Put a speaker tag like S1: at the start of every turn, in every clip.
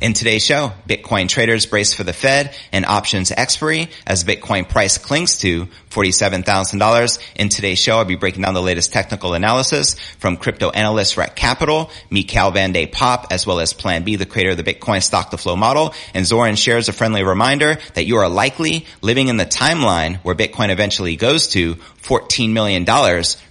S1: In today's show, Bitcoin traders brace for the Fed and options expiry as Bitcoin price clings to $47,000. In today's show, I'll be breaking down the latest technical analysis from crypto analyst Rekt Capital, Michaël van de Poppe, as well as Plan B, the creator of the Bitcoin stock to flow model. And Zoran shares a friendly reminder that you are likely living in the timeline where Bitcoin eventually goes to $14 million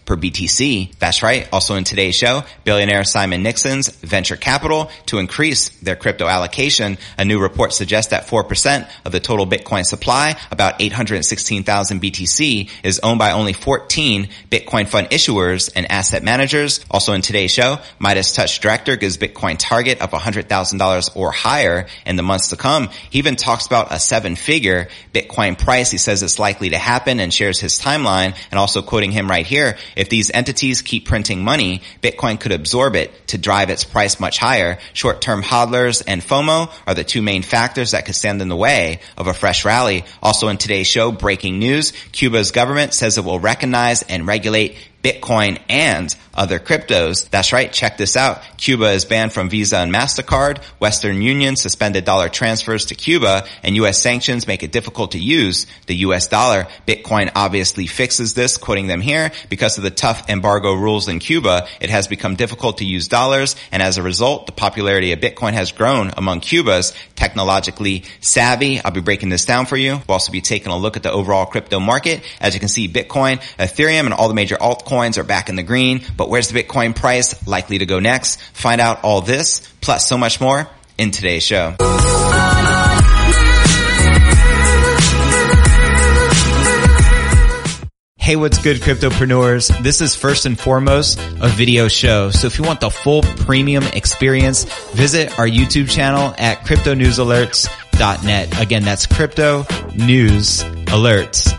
S1: per BTC. That's right. Also in today's show, billionaire Simon Nixon's venture capital to increase their crypto allocation. A new report suggests that 4% of the total Bitcoin supply, about 816,000 BTC, is owned by only 14 Bitcoin fund issuers and asset managers. Also in today's show, Midas Touch director gives Bitcoin target of $100,000 or higher in the months to come. He even talks about a seven figure Bitcoin price. He says it's likely to happen and shares his timeline and also quoting him right here. If these entities keep printing money, Bitcoin could absorb it to drive its price much higher. Short-term hodlers and FOMO are the two main factors that could stand in the way of a fresh rally. Also in today's show, breaking news, Cuba's government says it will recognize and regulate Bitcoin and other cryptos. That's right. Check this out. Cuba is banned from Visa and MasterCard. Western Union suspended dollar transfers to Cuba and U.S. sanctions make it difficult to use the U.S. dollar. Bitcoin obviously fixes this, quoting them here. Because of the tough embargo rules in Cuba, it has become difficult to use dollars. And as a result, the popularity of Bitcoin has grown among Cuba's technologically savvy. I'll be breaking this down for you. We'll also be taking a look at the overall crypto market. As you can see, Bitcoin, Ethereum, and all the major altcoins altcoins are back in the green, but where's the Bitcoin price likely to go next? Find out all this, plus so much more in today's show. Hey, what's good, cryptopreneurs? This is first and foremost a video show. So if you want the full premium experience, visit our YouTube channel at cryptonewsalerts.net. Again, that's crypto news alerts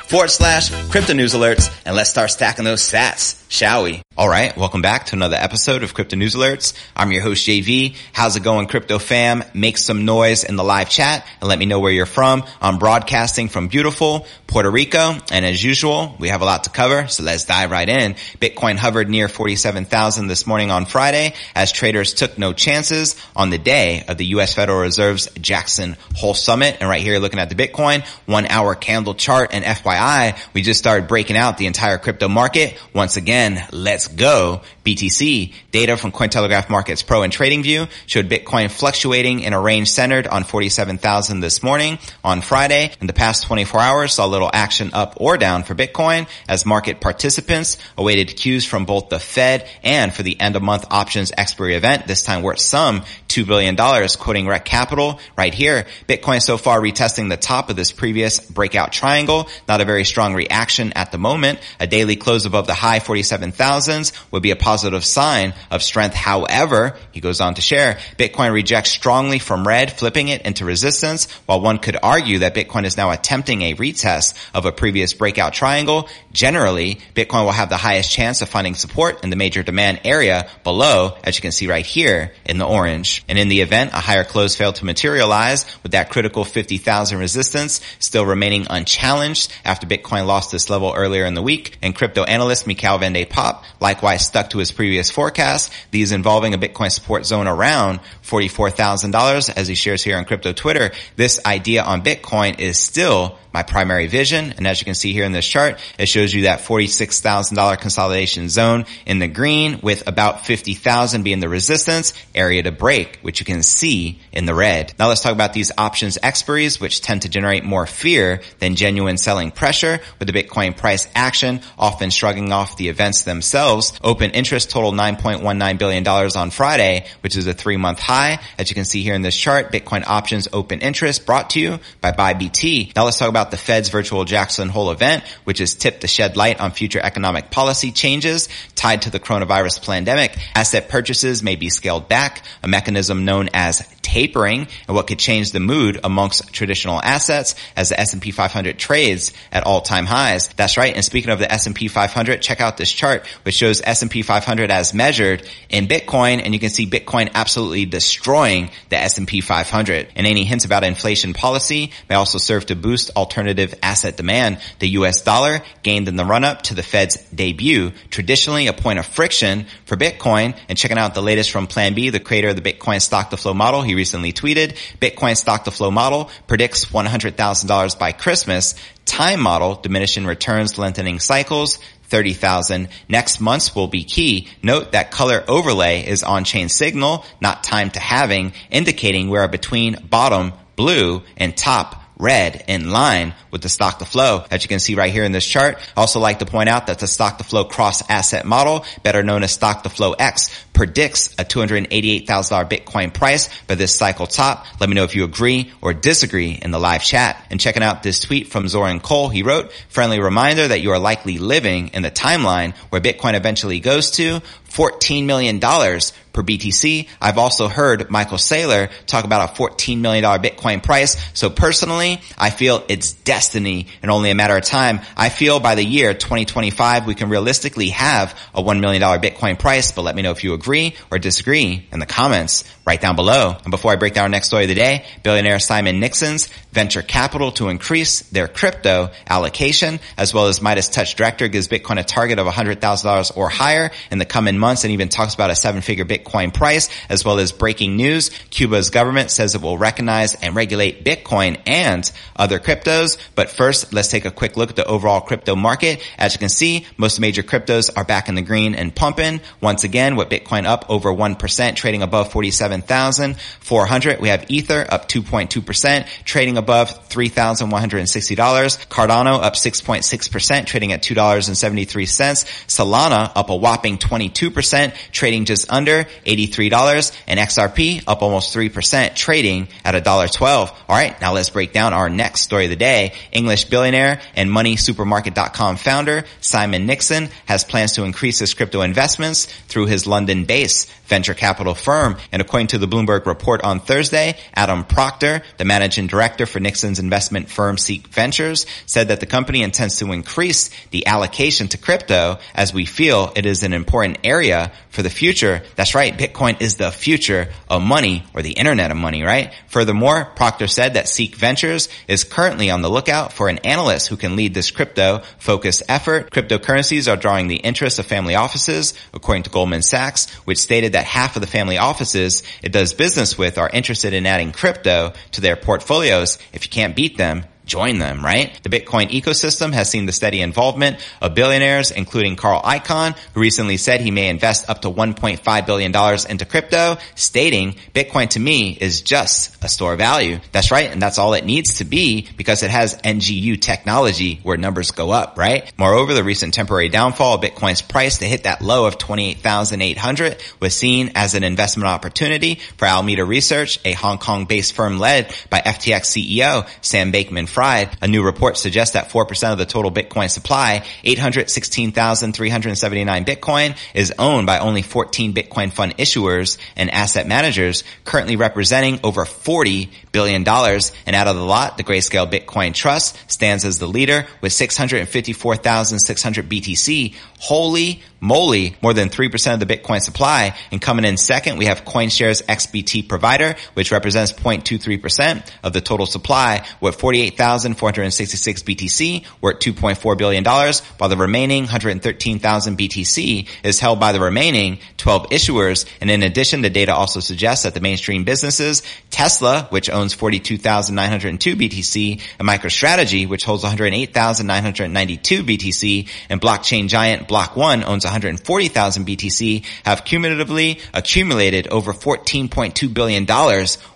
S1: forward slash crypto news alerts. And let's start stacking those sats, shall we? All right. Welcome back to another episode of Crypto News Alerts. I'm your host, JV. How's it going, crypto fam? Make some noise in the live chat and let me know where you're from. I'm broadcasting from beautiful Puerto Rico. And as usual, we have a lot to cover. So let's dive right in. Bitcoin hovered near 47,000 this morning on Friday as traders took no chances on the day of the U.S. Federal Reserve's Jackson Hole Summit. And right here, looking at the Bitcoin one hour candle chart and FYI, we just started breaking out the entire crypto market. Once again, let's go. BTC data from Cointelegraph Markets Pro and TradingView showed Bitcoin fluctuating in a range centered on 47,000 this morning on Friday. In the past 24 hours, saw little action up or down for Bitcoin as market participants awaited cues from both the Fed and for the end of month options expiry event. This time worth some $2 billion, quoting Rekt Capital right here. Bitcoin so far retesting the top of this previous breakout triangle. Not a very strong reaction at the moment. A daily close above the high 47,000s would be a positive sign of strength. However, he goes on to share, Bitcoin rejects strongly from red, flipping it into resistance. While one could argue that Bitcoin is now attempting a retest of a previous breakout triangle, generally, Bitcoin will have the highest chance of finding support in the major demand area below, as you can see right here in the orange. And in the event a higher close failed to materialize with that critical 50,000 resistance still remaining unchallenged after Bitcoin lost this level earlier in the week. And crypto analyst Michaël van de Poppe likewise stuck to his previous forecast, these involving a Bitcoin support zone around $44,000 as he shares here on crypto Twitter. This idea on Bitcoin is still my primary vision. And as you can see here in this chart, it shows you that $46,000 consolidation zone in the green with about 50,000 being the resistance area to break break, which you can see in the red. Now let's talk about these options expiries, which tend to generate more fear than genuine selling pressure with the Bitcoin price action, often shrugging off the events themselves. Open interest total $9.19 billion on Friday, which is a three month high. As you can see here in this chart, Bitcoin options open interest brought to you by Bybt. Now let's talk about the Fed's virtual Jackson Hole event, which is tipped to shed light on future economic policy changes tied to the coronavirus pandemic. Asset purchases may be scaled back, a mechanism known as tapering and what could change the mood amongst traditional assets as the S&P 500 trades at all-time highs. That's right. And speaking of the S&P 500, check out this chart which shows S&P 500 as measured in Bitcoin and you can see Bitcoin absolutely destroying the S&P 500. And any hints about inflation policy may also serve to boost alternative asset demand. The US dollar gained in the run up to the Fed's debut, traditionally a point of friction for Bitcoin and checking out the latest from Plan B, the creator of the Bitcoin stock to flow model. He recently tweeted, Bitcoin stock to flow model predicts $100,000 by Christmas. Time model, diminishing returns, lengthening cycles, 30,000. Next months will be key. Note that color overlay is on-chain signal, not time to halving, indicating we are between bottom blue and top red in line with the stock to flow as you can see right here in this chart. I also like to point out that the stock to flow cross asset model, better known as stock to flow X, predicts a $288,000 Bitcoin price by this cycle top. Let me know if you agree or disagree in the live chat. And checking out this tweet from Zoran Kole, he wrote, friendly reminder that you are likely living in the timeline where Bitcoin eventually goes to $14 million per BTC. I've also heard Michael Saylor talk about a $14 million Bitcoin price. So personally, I feel it's destiny and only a matter of time. I feel by the year 2025, we can realistically have a $1 million Bitcoin price, but let me know if you agree or disagree in the comments right down below. And before I break down our next story of the day, billionaire Simon Nixon's venture capital to increase their crypto allocation, as well as Midas Touch director gives Bitcoin a target of $100,000 or higher in the coming months and even talks about a seven figure Bitcoin price, as well as breaking news. Cuba's government says it will recognize and regulate Bitcoin and other cryptos. But first, let's take a quick look at the overall crypto market. As you can see, most major cryptos are back in the green and pumping. Once again, with Bitcoin up over 1%, trading above 47,400. We have Ether up 2.2%, trading above $3,160. Cardano up 6.6%, trading at $2.73. Solana up a whopping 22%, trading just under $83. And XRP up almost 3%, trading at $1.12. Alright, now let's break down our next story of the day. English billionaire and moneysupermarket.com founder Simon Nixon has plans to increase his crypto investments through his London-based venture capital firm. And according to the Bloomberg report on Thursday, Adam Proctor, the managing director for Nixon's investment firm Seek Ventures, said that the company intends to increase the allocation to crypto as we feel it is an important area for the future. That's right. Bitcoin is the future of money or the internet of money, right? Furthermore, Proctor said that Seek Ventures is currently on the lookout for an analyst who can lead this crypto focused effort. Cryptocurrencies are drawing the interest of family offices, according to Goldman Sachs, which stated that half of the family offices it does business with are interested in adding crypto to their portfolios. If you can't beat them, join them, right? The Bitcoin ecosystem has seen the steady involvement of billionaires, including Carl Icahn, who recently said he may invest up to $1.5 billion into crypto, stating, Bitcoin to me is just a store of value. That's right. And that's all it needs to be because it has NGU technology where numbers go up, right? Moreover, the recent temporary downfall of Bitcoin's price to hit that low of 28,800 was seen as an investment opportunity for Alameda Research, a Hong Kong based firm led by FTX CEO Sam Fried. A new report suggests that 4% of the total Bitcoin supply, 816,379 Bitcoin, is owned by only 14 Bitcoin fund issuers and asset managers, currently representing over $40 billion. And out of the lot, the Grayscale Bitcoin Trust stands as the leader with 654,600 BTC. Holy moly, more than 3% of the Bitcoin supply. And coming in second, we have CoinShares XBT provider, which represents 0.23% of the total supply with 48,000 48,466 BTC worth $2.4 billion, while the remaining 113,000 BTC is held by the remaining 12 issuers. And in addition, the data also suggests that the mainstream businesses, Tesla, which owns 42,902 BTC, and MicroStrategy, which holds 108,992 BTC, and blockchain giant Block One owns 140,000 BTC, have cumulatively accumulated over $14.2 billion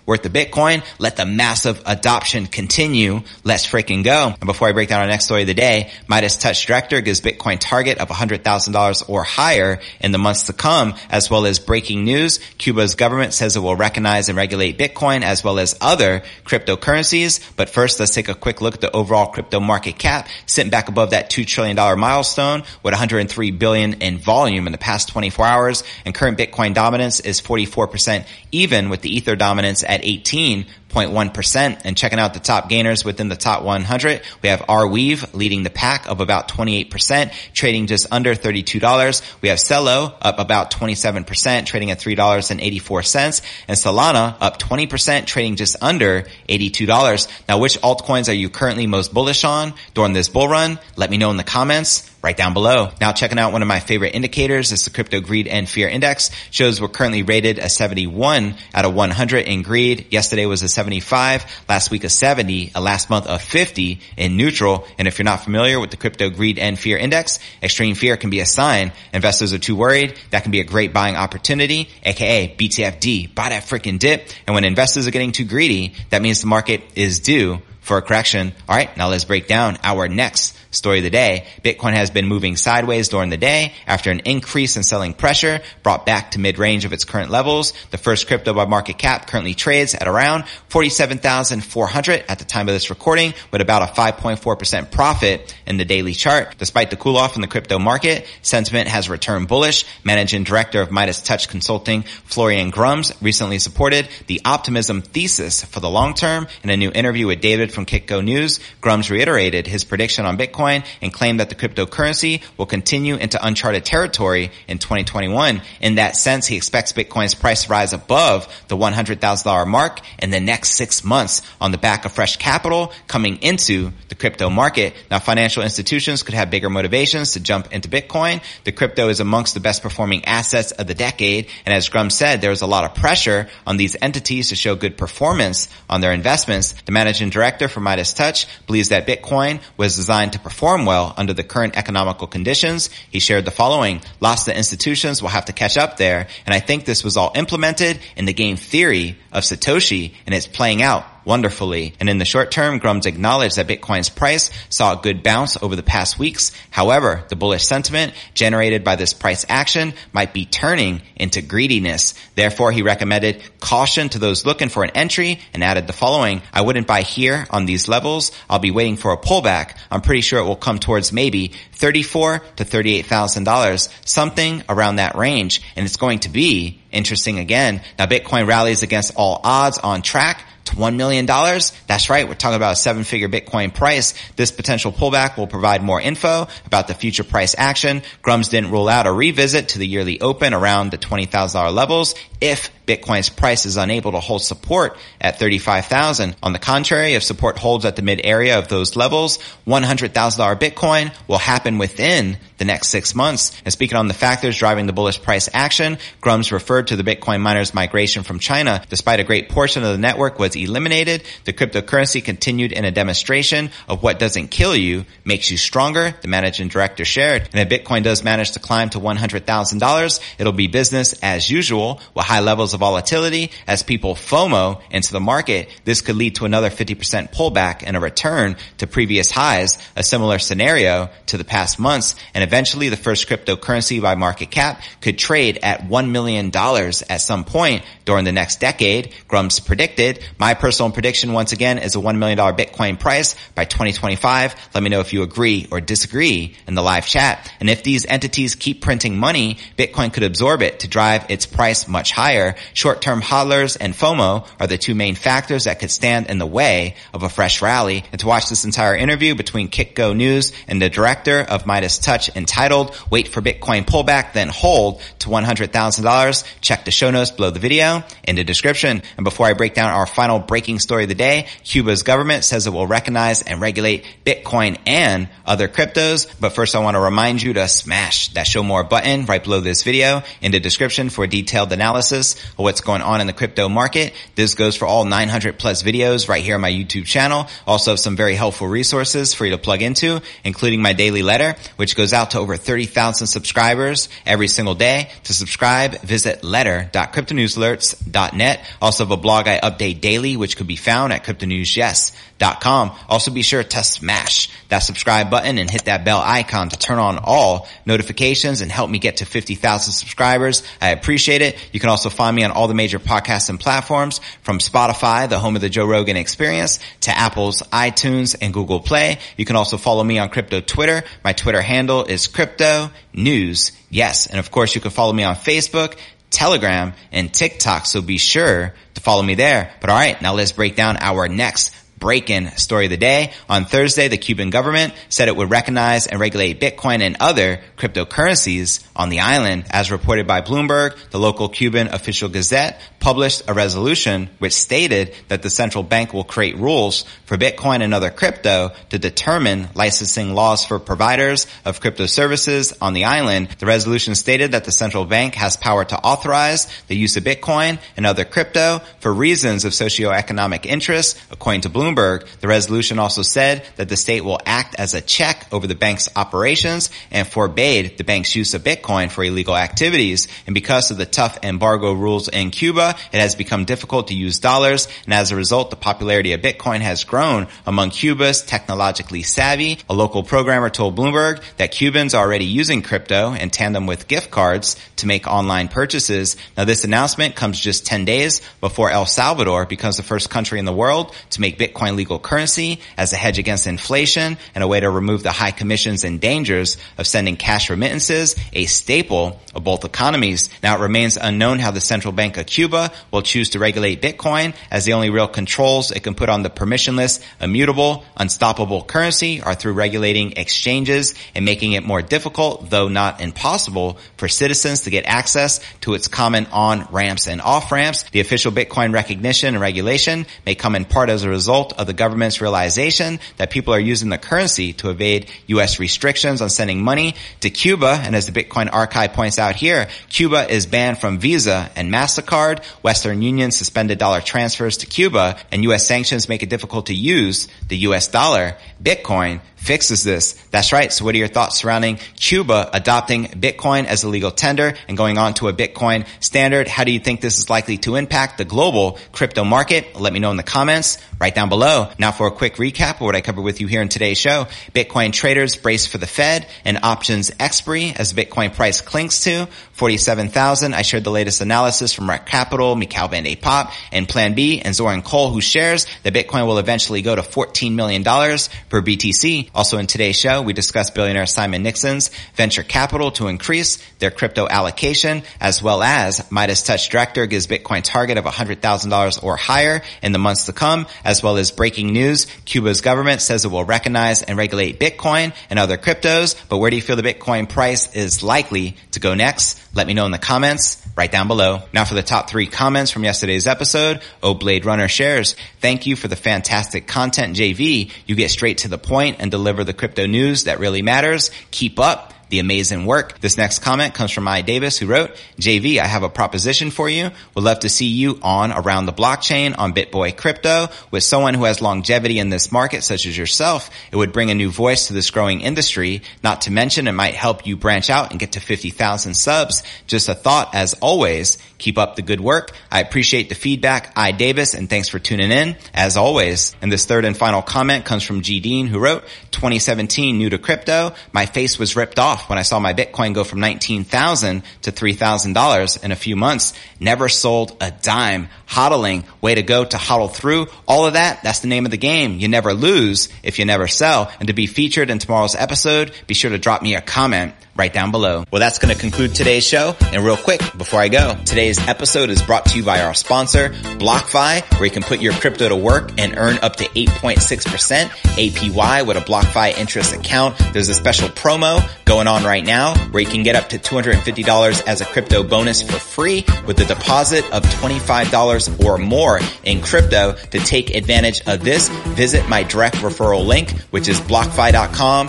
S1: worth of Bitcoin. Let the massive adoption continue. Let's freaking go. And before I break down our next story of the day, Midas Touch Director gives Bitcoin target of $100,000 or higher in the months to come, as well as breaking news. Cuba's government says it will recognize and regulate Bitcoin as well as other cryptocurrencies. But first, let's take a quick look at the overall crypto market cap, sitting back above that $2 trillion milestone with 103 billion in volume in the past 24 hours. And current Bitcoin dominance is 44% even with the Ether dominance at 18 0.1%. And checking out the top gainers within the top 100, we have Arweave leading the pack of about 28%, trading just under $32. We have Celo up about 27%, trading at $3.84. And Solana up 20%, trading just under $82. Now, which altcoins are you currently most bullish on during this bull run? Let me know in the comments right down below. Now checking out one of my favorite indicators is the crypto greed and fear index shows we're currently rated a 71 out of 100 in greed. Yesterday was a 75, last week a 70, a last month a 50 in neutral. And if you're not familiar with the crypto greed and fear index, extreme fear can be a sign investors are too worried. That can be a great buying opportunity, aka BTFD, buy that freaking dip. And when investors are getting too greedy, that means the market is due for a correction. All right, now let's break down our next Story of the day, Bitcoin has been moving sideways during the day after an increase in selling pressure brought back to mid-range of its current levels. The first crypto by market cap currently trades at around 47,400 at the time of this recording with about a 5.4% profit in the daily chart. Despite the cool off in the crypto market, sentiment has returned bullish. Managing director of Midas Touch Consulting, Florian Grummes, recently supported the optimism thesis for the long term in a new interview with David from Kitco News. Grummes reiterated his prediction on Bitcoin and claimed that the cryptocurrency will continue into uncharted territory in 2021. In that sense, he expects Bitcoin's price to rise above the $100,000 mark in the next six months on the back of fresh capital coming into the crypto market. Now, financial institutions could have bigger motivations to jump into Bitcoin. The crypto is amongst the best performing assets of the decade. And as Grum said, there is a lot of pressure on these entities to show good performance on their investments. The managing director for Midas Touch believes that Bitcoin was designed to perform well under the current economical conditions. He shared the following. Lots of institutions will have to catch up there. And I think this was all implemented in the game theory of Satoshi and it's playing out wonderfully. And in the short term, Grummes acknowledged that Bitcoin's price saw a good bounce over the past weeks. However, the bullish sentiment generated by this price action might be turning into greediness. Therefore, he recommended caution to those looking for an entry and added the following. I wouldn't buy here on these levels. I'll be waiting for a pullback. I'm pretty sure it will come towards maybe 34 to $38,000, something around that range. And it's going to be interesting again. Now Bitcoin rallies against all odds on track to $1 million. That's right. We're talking about a seven figure Bitcoin price. This potential pullback will provide more info about the future price action. Grummes didn't rule out a revisit to the yearly open around the $20,000 levels if Bitcoin's price is unable to hold support at 35,000. On the contrary, if support holds at the mid area of those levels, $100,000 Bitcoin will happen within the next six months. And speaking on the factors driving the bullish price action, Grummes referred to the Bitcoin miners migration from China. Despite a great portion of the network was eliminated, the cryptocurrency continued in a demonstration of what doesn't kill you makes you stronger, the managing director shared. And if Bitcoin does manage to climb to $100,000, it'll be business as usual with high levels of volatility as people FOMO into the market. This could lead to another 50% pullback and a return to previous highs, a similar scenario to the past months. And eventually the first cryptocurrency by market cap could trade at $1 million at some point during the next decade. Grummes predicted. My personal prediction once again is a $1 million Bitcoin price by 2025. Let me know if you agree or disagree in the live chat. And if these entities keep printing money, Bitcoin could absorb it to drive its price much higher. Short-term hodlers and FOMO are the two main factors that could stand in the way of a fresh rally. And to watch this entire interview between Kitco News and the director of Midas Touch entitled Wait for Bitcoin Pullback, then Hold to $100,000, check the show notes below the video in the description. And before I break down our final breaking story of the day, Cuba's government says it will recognize and regulate Bitcoin and other cryptos. But first I want to remind you to smash that show more button right below this video in the description for a detailed analysis of what's going on in the crypto market. This goes for all 900 plus videos right here on my YouTube channel. Also have some very helpful resources for you to plug into, including my daily letter, which goes out to over 30,000 subscribers every single day. To subscribe, visit letter.cryptonewsalerts.net. Also have a blog I update daily, which could be found at cryptonewsyes.com. Also be sure to smash that subscribe button and hit that bell icon to turn on all notifications and help me get to 50,000 subscribers. I appreciate it. You can also find me on all the major podcasts and platforms from Spotify, the home of the Joe Rogan experience, to Apple's iTunes and Google Play. You can also follow me on crypto Twitter. My Twitter handle is crypto news. Yes. And of course you can follow me on Facebook, Telegram, and TikTok. So be sure to follow me there. But all right, now let's break down our next break-in story of the day. On Thursday, the Cuban government said it would recognize and regulate Bitcoin and other cryptocurrencies on the island. As reported by Bloomberg, the local Cuban official gazette published a resolution which stated that the central bank will create rules for Bitcoin and other crypto to determine licensing laws for providers of crypto services on the island. The resolution stated that the central bank has power to authorize the use of Bitcoin and other crypto for reasons of socioeconomic interest, according to Bloomberg. Bloomberg, the resolution also said that the state will act as a check over the bank's operations and forbade the bank's use of Bitcoin for illegal activities. And because of the tough embargo rules in Cuba, it has become difficult to use dollars. And as a result, the popularity of Bitcoin has grown among Cuba's technologically savvy. A local programmer told Bloomberg that Cubans are already using crypto in tandem with gift cards to make online purchases. Now this announcement comes just 10 days before El Salvador becomes the first country in the world to make Bitcoin Bitcoin legal currency as a hedge against inflation and a way to remove the high commissions and dangers of sending cash remittances, a staple of both economies. Now it remains unknown how the central bank of Cuba will choose to regulate Bitcoin as the only real controls it can put on the permissionless, immutable, unstoppable currency are through regulating exchanges and making it more difficult, though not impossible, for citizens to get access to its common on ramps and off ramps. The official Bitcoin recognition and regulation may come in part as a result of the government's realization that people are using the currency to evade U.S. restrictions on sending money to Cuba. And as the Bitcoin archive points out here, Cuba is banned from Visa and MasterCard. Western Union suspended dollar transfers to Cuba and U.S. sanctions make it difficult to use the U.S. dollar. Bitcoin fixes this. That's right. So what are your thoughts surrounding Cuba adopting Bitcoin as a legal tender and going on to a Bitcoin standard? How do you think this is likely to impact the global crypto market? Let me know in the comments right down below. Now for a quick recap of what I covered with you here in today's show. Bitcoin traders brace for the Fed and options expiry as Bitcoin price clinks to 47,000. I shared the latest analysis from Rekt Capital, Michaël van Poppe, and Plan B, and Zoran Kole, who shares that Bitcoin will eventually go to $14 million per BTC. Also in today's show, we discuss billionaire Simon Nixon's venture capital to increase their crypto allocation, as well as Midas Touch director gives Bitcoin target of $100,000 or higher in the months to come, as well as breaking news. Cuba's government says it will recognize and regulate Bitcoin and other cryptos, but where do you feel the Bitcoin price is likely to go next? Let me know in the comments right down below. Now for the top three comments from yesterday's episode, O Blade Runner shares, thank you for the fantastic content, JV. You get straight to the point and deliver the crypto news that really matters. Keep up the amazing work. This next comment comes from I Davis who wrote, JV, I have a proposition for you. Would love to see you on around the blockchain on BitBoy crypto with someone who has longevity in this market such as yourself. It would bring a new voice to this growing industry. Not to mention it might help you branch out and get to 50,000 subs. Just a thought as always. Keep up the good work. I appreciate the feedback. I Davis and thanks for tuning in as always. And this third and final comment comes from G Dean who wrote 2017 new to crypto. My face was ripped off off when I saw my Bitcoin go from 19,000 to $3,000 in a few months. Never sold a dime. Hodling, way to go to hodl through. All of that, that's the name of the game. You never lose if you never sell. And to be featured in tomorrow's episode, be sure to drop me a comment right down below. Well, that's going to conclude today's show. And real quick, before I go, today's episode is brought to you by our sponsor, BlockFi, where you can put your crypto to work and earn up to 8.6% APY with a BlockFi interest account. There's a special promo going on right now where you can get up to $250 as a crypto bonus for free with a deposit of $25 or more in crypto to take advantage of this. Visit my direct referral link, which is blockfi.com